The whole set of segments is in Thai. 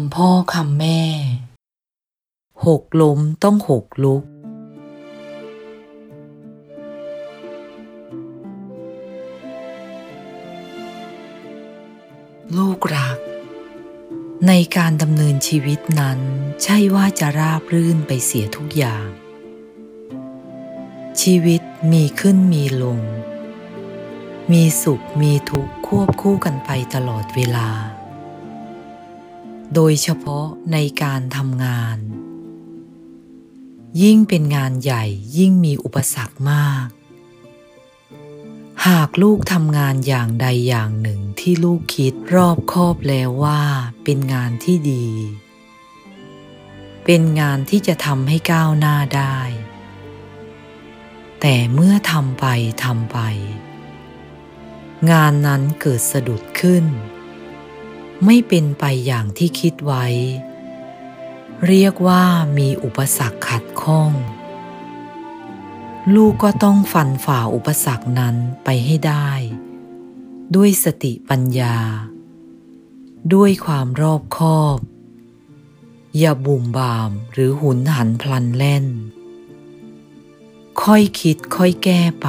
ำพ่อคำแม่ หกล้มต้องหกลุก ลูกรัก ในการดำเนินชีวิตนั้น ใช่ว่าจะราบรื่นไปเสียทุกอย่าง ชีวิตมีขึ้นมีลง มีสุขมีทุกข์ควบคู่กันไปตลอดเวลา โดยเฉพาะในการทำงาน ยิ่งเป็นงานใหญ่ยิ่งมีอุปสรรคมาก หากลูกทำงานอย่างใดอย่างหนึ่งที่ลูกคิดรอบคอบแล้วว่าเป็นงานที่ดี เป็นงานที่จะทำให้ก้าวหน้าได้ แต่เมื่อทำไปทำไป งานนั้นเกิดสะดุดขึ้น ไม่เป็นไปอย่างที่คิดไว้ เรียกว่ามีอุปสรรคขัดข้อง ลูกก็ต้องฟันฝ่าอุปสรรคนั้นไปให้ได้ ด้วยสติปัญญา ด้วยความรอบคอบ อย่าบุ่มบามหรือหุนหันพลันแล่น ค่อยคิดค่อยแก้ไป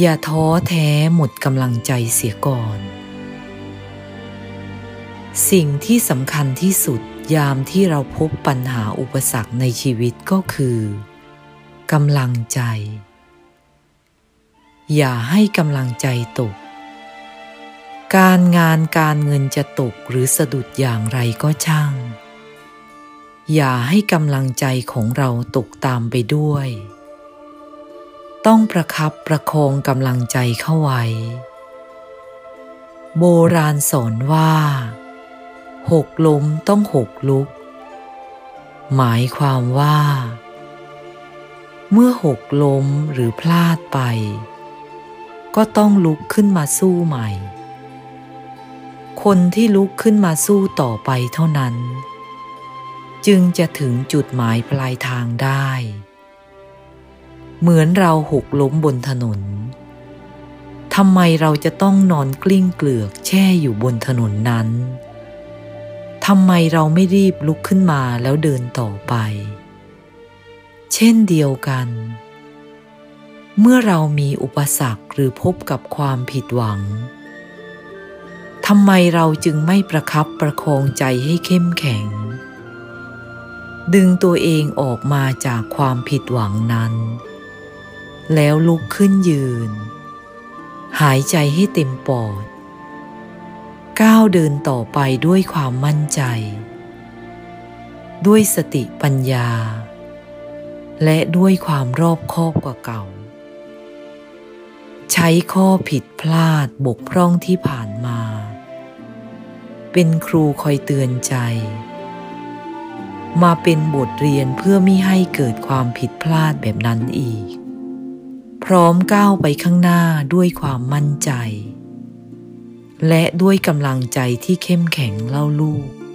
อย่าท้อแท้หมดกำลังใจเสียก่อน สิ่งที่สำคัญที่สุดยามที่เราพบปัญหาอุปสรรคในชีวิตก็คือกำลังใจ อย่าให้กำลังใจตก การงานการเงินจะตกหรือสะดุดอย่างไรก็ช่าง อย่าให้กำลังใจของเราตกตามไปด้วย ต้องประคับประคองกำลังใจเข้าไว้ โบราณสอนว่า หกล้มต้องหกลุก หมายความว่า เมื่อหกล้มหรือพลาดไป ก็ต้องลุกขึ้นมาสู้ใหม่ คนที่ลุกขึ้นมาสู้ต่อไปเท่านั้น จึงจะถึงจุดหมายปลายทางได้ เหมือนเราหกล้มบนถนนทำไมเราจะต้องนอนกลิ้งเกลือกแช่อยู่บนถนนนั้น ทำไมเราไม่รีบลุกขึ้นมาแล้วเดินต่อไป เช่นเดียวกัน เมื่อเรามีอุปสรรคหรือพบกับความผิดหวังทำไมเราจึงไม่ประคับประคองใจให้เข้มแข็ง ดึงตัวเองออกมาจากความผิดหวังนั้น แล้วลุกขึ้นยืน หายใจให้เต็มปอด ก้าวเดินต่อไปด้วยความมั่นใจ ด้วยสติปัญญา และด้วยความรอบคอบกว่าเก่า ใช้ข้อผิดพลาดบกพร่องที่ผ่านมา เป็นครูคอยเตือนใจ มาเป็นบทเรียนเพื่อไม่ให้เกิดความผิดพลาดแบบนั้นอีก พร้อมก้าวไปข้างหน้าด้วยความมั่นใจ และด้วยกำลังใจที่เข้มแข็งเล่าลูก